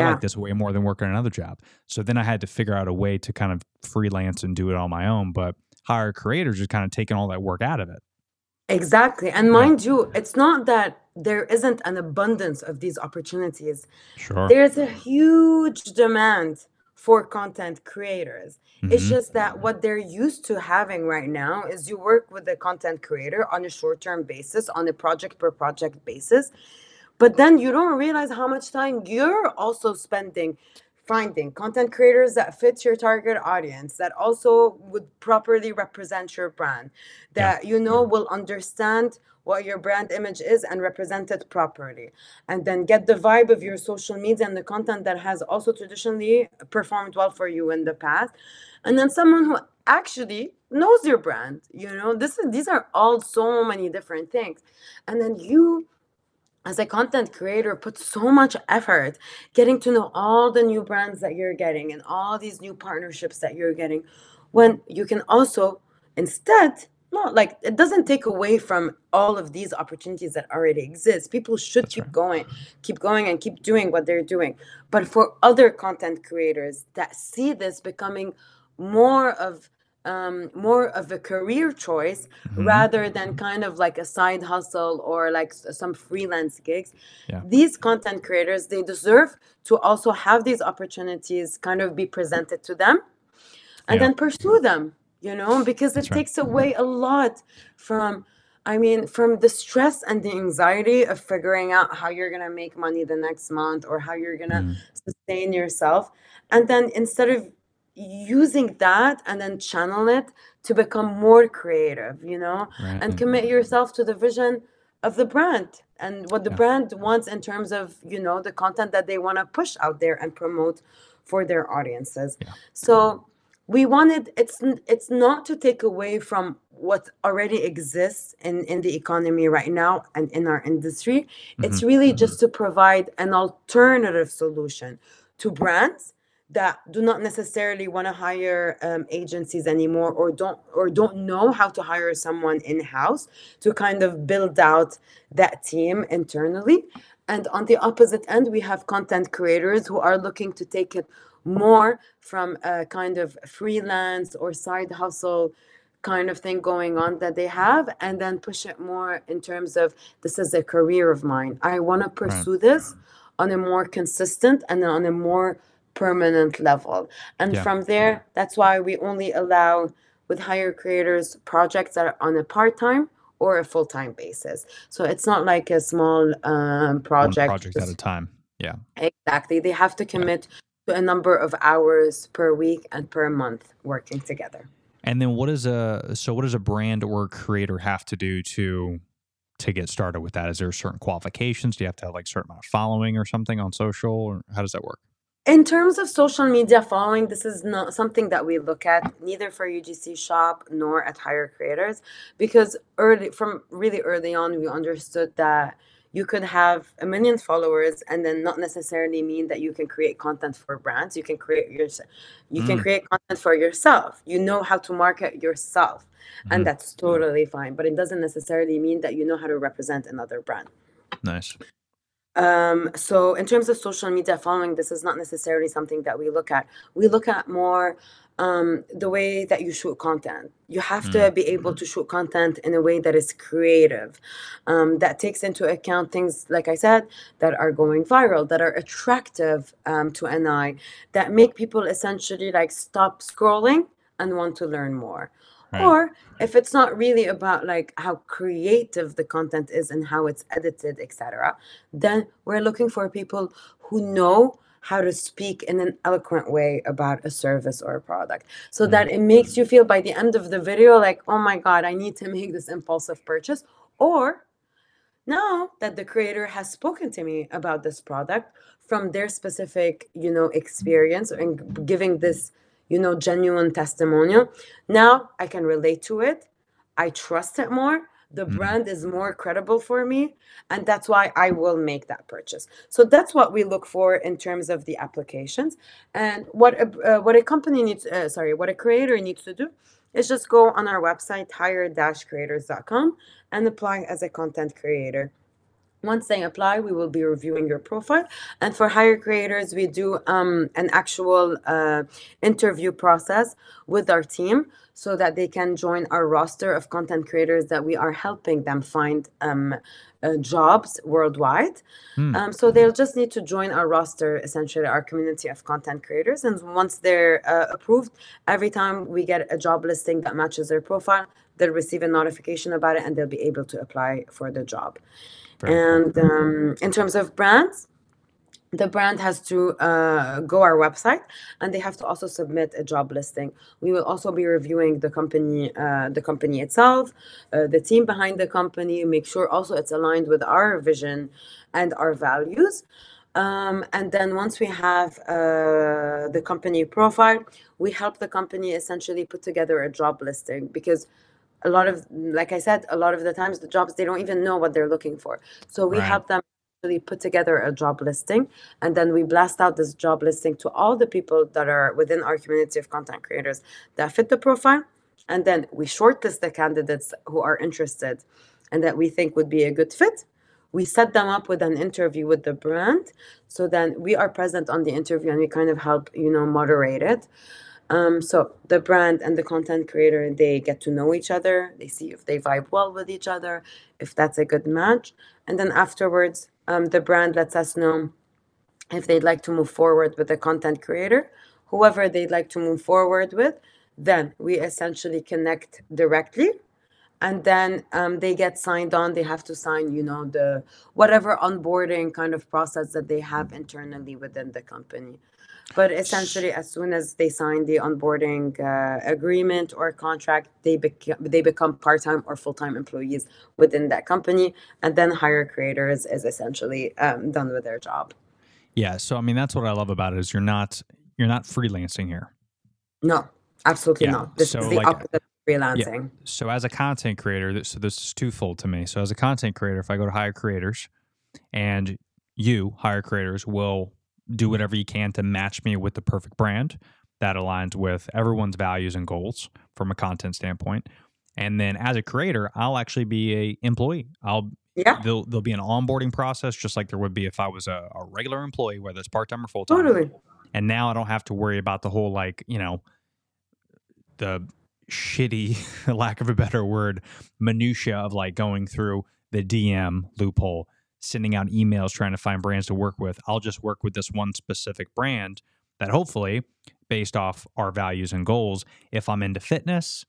I like this way more than working another job. So then I had to figure out a way to kind of freelance and do it on my own. But hire creators is kind of taking all that work out of it. Exactly. And mind you, it's not that there isn't an abundance of these opportunities. Sure. There's a huge demand for content creators. It's Mhm. just that what they're used to having right now is you work with the content creator on a short term basis, on a project per project basis. But then you don't realize how much time you're also spending finding content creators that fit your target audience, that also would properly represent your brand, Yeah. that you know will understand what your brand image is and represent it properly. And then get the vibe of your social media and the content that has also traditionally performed well for you in the past. And then someone who actually knows your brand you know this is these are all so many different things and then you as a content creator put so much effort getting to know all the new brands that you're getting and all these new partnerships that you're getting when you can also instead not like it doesn't take away from all of these opportunities that already exist people should That's keep right. going keep going and keep doing what they're doing but for other content creators that see this becoming more of um, more of a career choice Mhm. rather than kind of like a side hustle or like some freelance gigs Yeah. these content creators they deserve to also have these opportunities kind of be presented to them and Yeah. then pursue them you know because it right. takes away a lot from i mean from the stress and the anxiety of figuring out how you're going to make money the next month or how you're going to Mm. sustain yourself and then instead of using that and then channel it to become more creative you know Right. and commit mm-hmm. yourself to the vision of the brand and what the Yeah. brand wants in terms of you know the content that they want to push out there and promote for their audiences Yeah. so we wanted it's it's not to take away from what already exists in in the economy right now and in our industry it's mm-hmm. really mm-hmm. just to provide an alternative solution to brands that do not necessarily want to hire um, agencies anymore or don't or don't know how to hire someone in house to kind of build out that team internally. And on the opposite end we have content creators who are looking to take it more from a kind of freelance or side hustle kind of thing going on that they have and then push it more in terms of this is a career of mine. I want to pursue this on a more consistent and on a more permanent level and Yeah. from there that's why we only allow with Hire Creators projects that are on a part-time or a full-time basis so it's not like a small um, One project project at a time. Yeah. Exactly. They have to commit to a number of hours per week and per month working together. And then what is a so what does a brand or creator have to do to to get started with that? Is there certain qualifications? Do you have to have like a certain amount of following or something on social or how does that work? In terms of social media following, this is not something that we look at neither for UGC Shop nor at Hire Creators because early from really early on we understood that you could have a million followers and then not necessarily mean that you can create content for brands. You can create your you can Mm. create content for yourself. You know how to market yourself. Mhm. And that's totally fine. But it doesn't necessarily mean that you know how to represent another brand. Nice. Um, so in terms of social media following, this is not necessarily something that we look at. We look at more um, the way that you shoot content. You have to be able to shoot content in a way that is creative, um, that takes into account things, like I said, that are going viral, that are attractive um, to an eye, that make people essentially like stop scrolling and want to learn more. Right. Or if it's not really about like how creative the content is and how it's edited, etc., then we're looking for people who know how to speak in an eloquent way about a service or a product so mm-hmm. that it makes you feel by the end of the video like oh my god i need to make this impulsive purchase or now that the creator has spoken to me about this product from their specific you know experience and giving this you know genuine testimonial. Now i can relate to it. I trust it more. The Mhm. brand is more credible for me and that's why i will make that purchase. So that's what we look for in terms of the applications. And what a, uh, what a company needs uh, sorry what a creator needs to do is just go on our website hire-creators.com and apply as a content creator once they apply we will be reviewing your profile. And for Hire Creators we do um, an actual uh, interview process with our team so that they can join our roster of content creators that we are helping them find um, uh, jobs worldwide. Hmm. um, so they'll just need to join our roster essentially our community of content creators. And once they're uh, approved every time we get a job listing that matches their profile they'll receive a notification about it and they'll be able to apply for the job Cool. and um, in terms of brands, the brand has to uh, go our website and they have to also submit a job listing. We will also be reviewing the company, uh, the company itself, uh, the team behind the company, make sure also it's aligned with our vision and our values. Um, and then once we have uh, the company profile, we help the company essentially put together a job listing because a lot of, like I said, a lot of the times the jobs they don't even know what they're looking for. So we Right. help them actually put together a job listing, and then we blast out this job listing to all the people that are within our community of content creators that fit the profile, and then we shortlist the candidates who are interested and that we think would be a good fit we set them up with an interview with the brand so then we are present on the interview and we kind of help you know moderate it um, so the brand and the content creator they get to know each other. They see if they vibe well with each other if that's a good match. And then afterwards um, the brand lets us know if they'd like to move forward with the content creator. Whoever they'd like to move forward with then we essentially connect directly. And then um, they get signed on. They have to sign you know the whatever onboarding kind of process that they have internally within the company but essentially as soon as they sign the onboarding uh, agreement or contract they become they become part-time or full-time employees within that company and then hire creators is essentially um, done with their job Yeah. So I mean, that's what I love about it is you're not you're not freelancing here. no absolutely Yeah, not this so is the like- opposite of freelancing So as a content creator, so this is twofold to me. So as a content creator, if I go to hire creators, and you hire creators will do whatever you can to match me with the perfect brand that aligns with everyone's values and goals from a content standpoint. And then as a creator, I'll actually be a employee. I'll yeah there'll there'll be an onboarding process just like there would be if I was a, a regular employee, whether it's part time or full time. totally And now I don't have to worry about the whole like, you know, the shitty, <laughs> lack of a better word, minutia of like going through the DM loophole, sending out emails trying to find brands to work with. I'll just work with this one specific brand that hopefully, based off our values and goals, if I'm into fitness,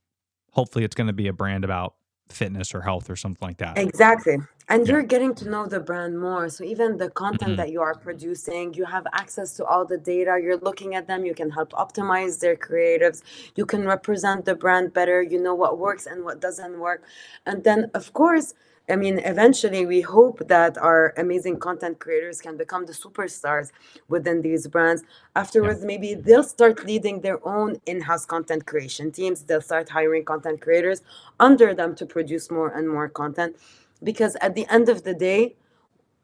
hopefully it's going to be a brand about fitness or health or something like that. Exactly. And Yeah. you're getting to know the brand more. So even the content Mhm. that you are producing, you have access to all the data. You're looking at them. You can help optimize their creatives. You can represent the brand better. You know what works and what doesn't work. And then, of course, I mean, eventually, we hope that our amazing content creators can become the superstars within these brands. Afterwards, maybe they'll start leading their own in house content creation teams. They'll start hiring content creators under them to produce more and more content because at the end of the day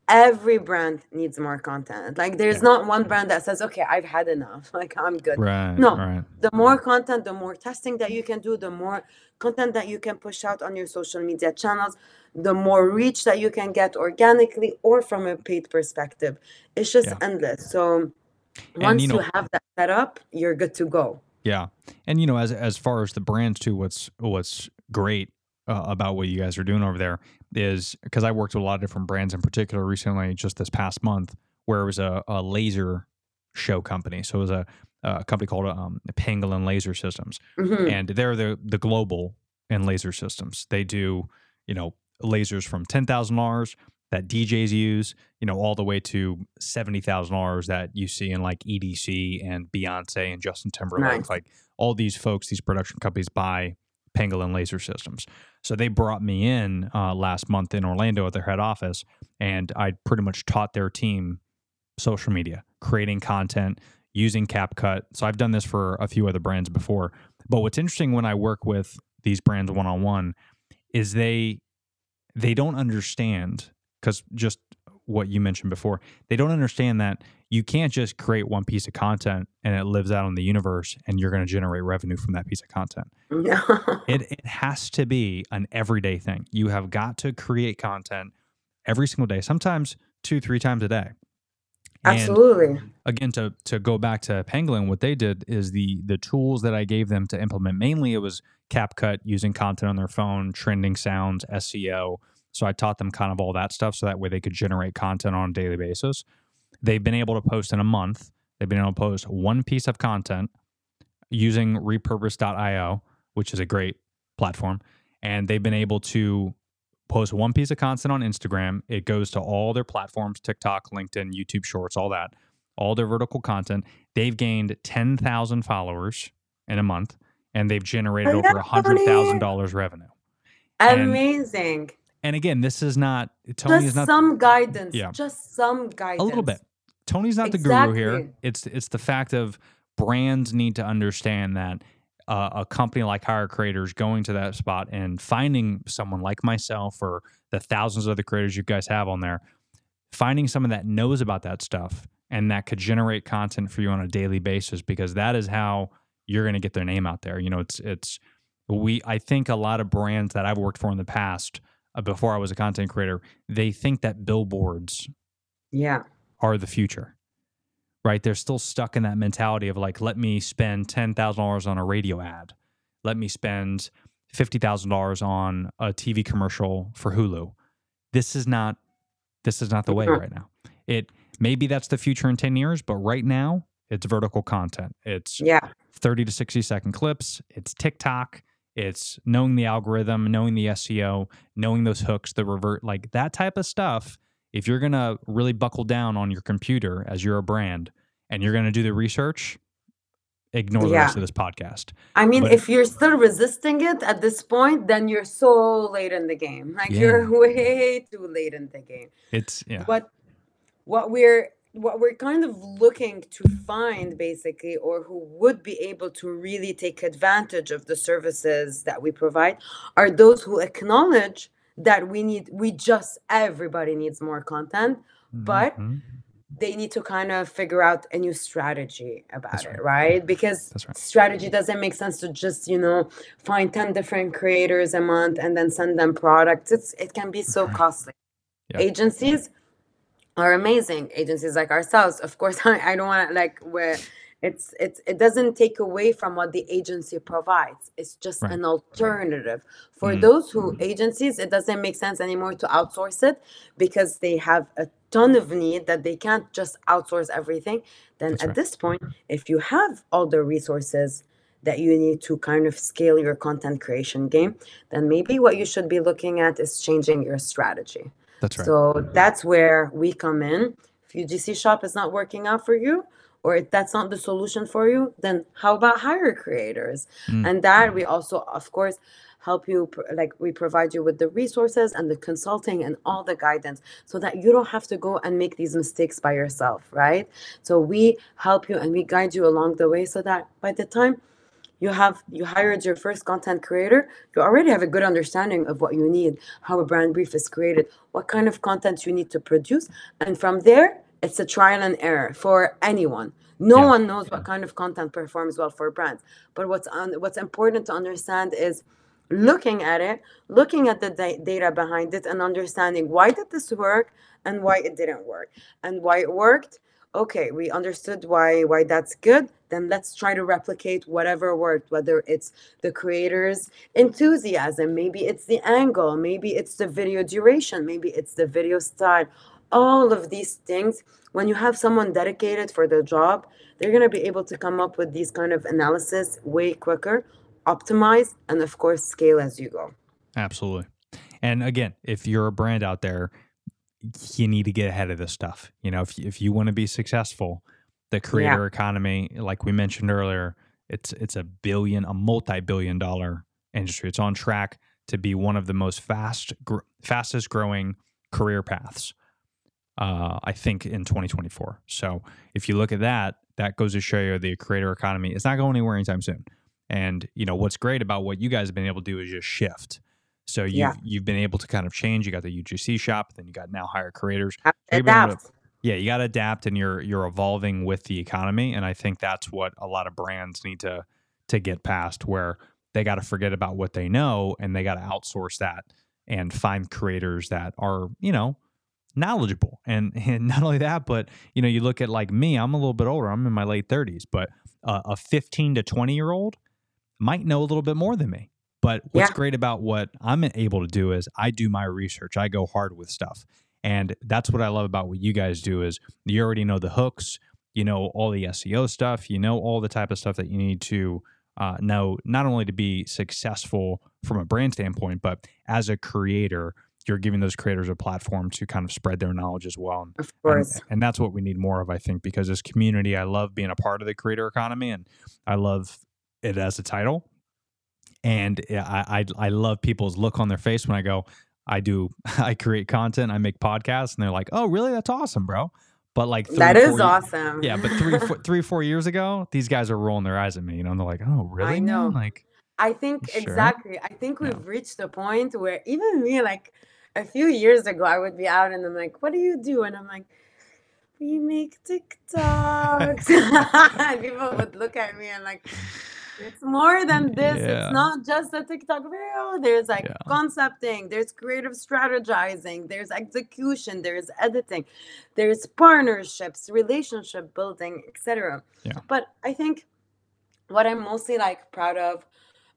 every brand needs more content like there's Yeah. not one brand that says okay i've had enough <laughs> like i'm good Right. No. Right. the more content the more testing that you can do the more content that you can push out on your social media channels the more reach that you can get organically or from a paid perspective it's just Yeah. endless so once you, know- have that set up you're good to go Yeah, and you know, as as far as the brands too, what's what's great uh, about what you guys are doing over there is because I worked with a lot of different brands in particular recently, just this past month, where it was a, a laser show company. So it was a, a company called um, Pangolin Laser Systems, Mhm. and they're the the global in laser systems. They do you know lasers from ten thousand dollars that DJs use, you know, all the way to seventy thousand dollars that you see in like EDC and Beyonce and Justin Timberlake. Nice. Like all these folks, these production companies buy Pangolin laser systems. So they brought me in uh, last month in Orlando at their head office, and I pretty much taught their team social media, creating content, using CapCut. So I've done this for a few other brands before. But what's interesting when I work with these brands one on one is they they don't understand because just what you mentioned before, they don't understand that you can't just create one piece of content and it lives out in the universe and you're going to generate revenue from that piece of content. <laughs> It it has to be an everyday thing. You have got to create content every single day, sometimes two, three times a day. And absolutely again, to to go back to Pangolin, what they did is the the tools that I gave them to implement. Mainly, it was CapCut, using content on their phone, trending sounds, SEO. So I taught them kind of all that stuff, so that way they could generate content on a daily basis. They've been able to post in a month. They've been able to post one piece of content using repurpose.io, which is a great platform. And they've been able to post one piece of content on Instagram. It goes to all their platforms TikTok, LinkedIn, YouTube Shorts, all that, all their vertical content. They've gained 10,000 followers in a month and they've generated over $100,000 revenue. Amazing And again, this is not, Tony just is not some guidance Yeah. just some guidance a little bit. Tony's not the guru here. It's it's the fact of brands need to understand that uh, a company like Hire Creators going to that spot and finding someone like myself or the thousands of other creators you guys have on there, finding someone that knows about that stuff and that could generate content for you on a daily basis because that is how you're going to get their name out there. You know, it's it's we I think a lot of brands that I've worked for in the past uh, before I was a content creator, they think that billboards Yeah. are the future. Right? They're still stuck in that mentality of like, let me spend ten thousand dollars on a radio ad. Let me spend fifty thousand dollars on a TV commercial for Hulu. This is not this is not the way Mhm. right now. It maybe that's the future in ten years, but right now it's vertical content. It's Yeah. 30 to 60 second clips. It's TikTok. It's knowing the algorithm, knowing the SEO, knowing those hooks, the revert, like that type of stuff. If you're going to really buckle down on your computer as you're a brand and you're going to do the research, ignore the rest of this podcast. I mean, But- if you're still resisting it at this point, then you're so late in the game. Like Yeah. you're <laughs> way too late in the game. It's, yeah. What what we're what we're kind of looking to find basically or who would be able to really take advantage of the services that we provide are those who acknowledge that we need we just everybody needs more content but Mhm. they need to kind of figure out a new strategy about That's it, right? Because right. strategy doesn't make sense to just, you know, find 10 different creators a month and then send them products. It's it can be so costly. Yeah. Agencies are amazing. Agencies like ourselves. Of course, <laughs> I, I don't want to like where it's it's it doesn't take away from what the agency provides. It's just Right. an alternative. For Mm. those who agencies, it doesn't make sense anymore to outsource it because they have a ton of need that they can't just outsource everything. Then That's at right. this point, if you have all the resources that you need to kind of scale your content creation game, then maybe what you should be looking at is changing your strategy. That's right. So that's where we come in. If your UGC shop is not working out for you, or if that's not the solution for you, then how about hire creators? Mm. And that we also, of course, help you like we provide you with the resources and the consulting and all the guidance so that you don't have to go and make these mistakes by yourself, right? So we help you and we guide you along the way so that by the time you have you hired your first content creator you already have a good understanding of what you need how a brand brief is created what kind of content you need to produce and from there it's a trial and error for anyone no Yeah. one knows what kind of content performs well for brands but what's on what's important to understand is looking at it looking at the da- data behind it and understanding why did this work and why it didn't work and why it worked okay we understood why why that's good. Then let's try to replicate whatever worked whether it's the creator's enthusiasm maybe it's the angle maybe it's the video duration maybe it's the video style all of these things. When you have someone dedicated for the job they're going to be able to come up with these kind of analysis way quicker optimize and of course scale as you go. Absolutely. And again, if you're a brand out there, you need to get ahead of this stuff. You know, if you, if you want to be successful, the creator economy, like we mentioned earlier, it's it's a billion, a multi-billion dollar industry. It's on track to be one of the most fast gr- fastest growing career paths. Uh, I think in 2024. So if you look at that, that goes to show you the creator economy is not going anywhere anytime soon. And you know what's great about what you guys have been able to do is just shift. So you've Yeah. you've been able to kind of change. You got the UGC shop, then you got now hire creators. Have to You've been able to- adapt Yeah, you got to adapt, and you're you're evolving with the economy. And I think that's what a lot of brands need to to get past, where they got to forget about what they know and they got to outsource that and find creators that are you know knowledgeable. And and <laughs> not only that, but you know you look at like me. I'm a little bit older. I'm in my late 30s, but uh, a 15 to 20 year old might know a little bit more than me. But what's Yeah. great about what I'm able to do is I do my research. I go hard with stuff. And that's what I love about what you guys do is you already know the hooks, you know all the SEO stuff, you know all the type of stuff that you need to uh, know not only to be successful from a brand standpoint, but as a creator, you're giving those creators a platform to kind of spread their knowledge as well. And of and, course and that's what we need more of, I think, because this community, I love being a part of the creator economy and I love it as a title. And I, I, I love people's look on their face when I go, I do, <laughs> I create content, I make podcasts, and they're like, oh, really? That's awesome, bro. But like three, That is awesome. Yeah, but three, four, <laughs> three, four years ago, these guys are rolling their eyes at me. You know, and they're like, "Oh, really? man? know. Like, I think Sure. exactly. I think we've reached a point where even me, like a few years ago, I would be out and I'm like, "What do you do?" And I'm like, "We make <laughs> TikToks." and people would look at me and like, "It's more than this. Yeah. It's not just a TikTok video. There's like Yeah. concepting. There's creative strategizing. There's execution. There's editing. There's partnerships, relationship building, etc." Yeah. But I think what I'm mostly like proud of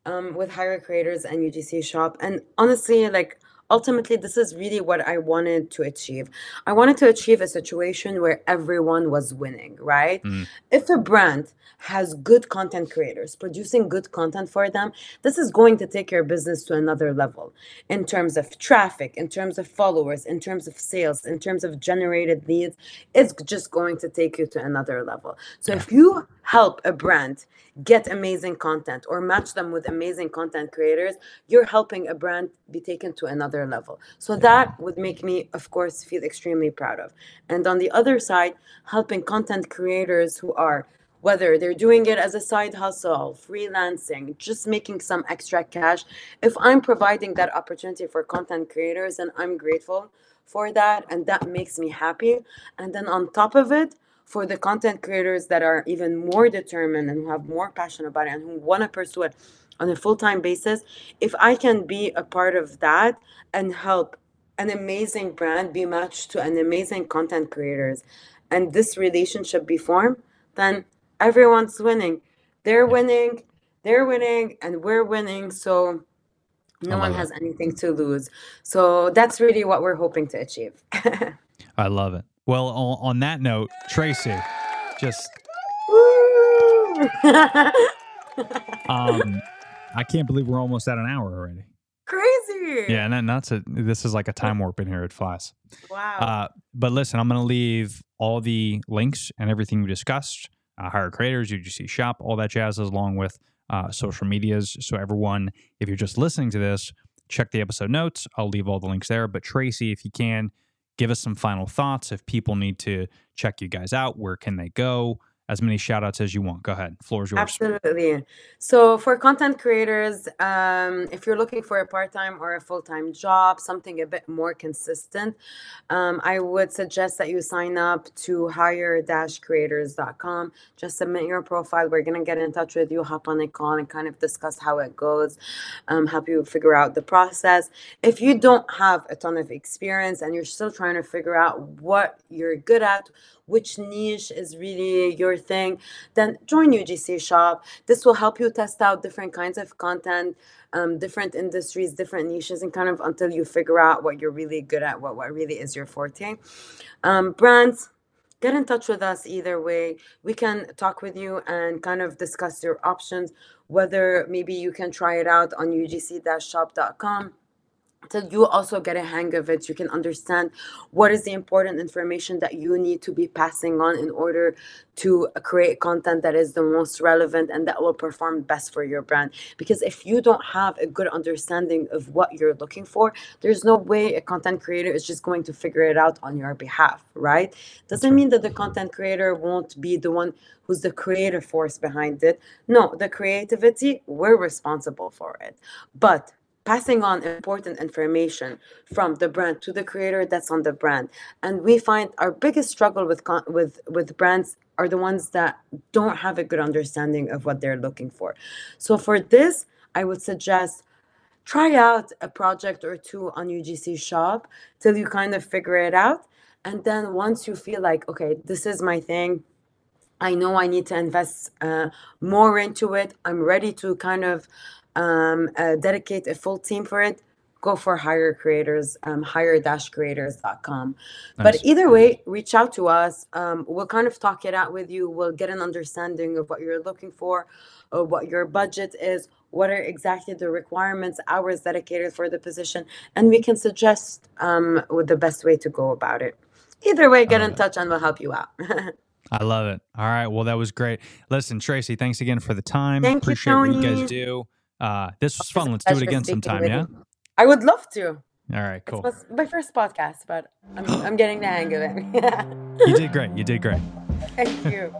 um, with Hire Creators and UGC shop, and honestly, like ultimately, this is really what I wanted to achieve. I wanted to achieve a situation where everyone was winning, right? Mm. If a brand has good content creators producing good content for them, this is going to take your business to another level in terms of traffic, in terms of followers, in terms of sales, in terms of generated leads. It's just going to take you to another level. So if you help a brand get amazing content or match them with amazing content creators, you're helping a brand be taken to another level. So that would make me, of course, feel extremely proud of. And on the other side, helping content creators who are whether they're doing it as a side hustle, freelancing, just making some extra cash. If I'm providing that opportunity for content creators, and I'm grateful for that, and that makes me happy. And then on top of it, for the content creators that are even more determined and who have more passion about it and who want to pursue it on a full-time basis, if I can be a part of that and help an amazing brand be matched to an amazing content creators and this relationship be formed, then everyone's winning. They're winning, they're winning, and we're winning. So no one has anything to lose. So that's really what we're hoping to achieve. <laughs> I love it. Well, on, on that note, Tracy, just <laughs> um, I can't believe we're almost at an hour already. Crazy. Yeah, and that's a this is like a time warp in here at Flies. Wow. Uh, but listen, I'm going to leave all the links and everything we discussed, uh, hire creators, UGC shop, all that jazz, along with uh, social medias. So everyone, if you're just listening to this, check the episode notes. I'll leave all the links there. But Tracy, if you can, give us some final thoughts. If people need to check you guys out, where can they go? As many shout outs as you want. Go ahead. Floor is yours. Absolutely. So, for content creators, um, if you're looking for a part time or a full time job, something a bit more consistent, um, I would suggest that you sign up to hire creators.com. Just submit your profile. We're going to get in touch with you, hop on a call, and kind of discuss how it goes, um, help you figure out the process. If you don't have a ton of experience and you're still trying to figure out what you're good at, which niche is really your thing, then join UGC Shop. This will help you test out different kinds of content, um, different industries, different niches, and kind of until you figure out what you're really good at, what, what really is your forte. Um, brands, get in touch with us either way. We can talk with you and kind of discuss your options, whether maybe you can try it out on ugc-shop.com till you also get a hang of it. You can understand what is the important information that you need to be passing on in order to create content that is the most relevant and that will perform best for your brand. Because if you don't have a good understanding of what you're looking for there's no way a content creator is just going to figure it out on your behalf right? Doesn't mean that the content creator won't be the one who's the creative force behind it. No the creativity we're responsible for it. But passing on important information from the brand to the creator that's on the brand and we find our biggest struggle with con- with with brands are the ones that don't have a good understanding of what they're looking for so for this i would suggest try out a project or two on UGC shop till you kind of figure it out and then once you feel like okay this is my thing I know I need to invest uh, more into it. I'm ready to kind of um, uh, dedicate a full team for it. Go for hire creators, um, hire-creators.com. Nice. But either way, reach out to us. Um, we'll kind of talk it out with you. We'll get an understanding of what you're looking for, or what your budget is, what are exactly the requirements, hours dedicated for the position, and we can suggest um, with the best way to go about it. Either way, get in it. touch and we'll help you out. <laughs> I love it. All right. Well, that was great. Listen, Tracy, thanks again for the time. Thank you, Appreciate what you guys do. Uh, this was fun. Let's do it again sometime. Yeah. you. I would love to. All right, cool. My, my first podcast, but I'm, <gasps> I'm getting the hang of it. You did <laughs> great. You did great. Thank you.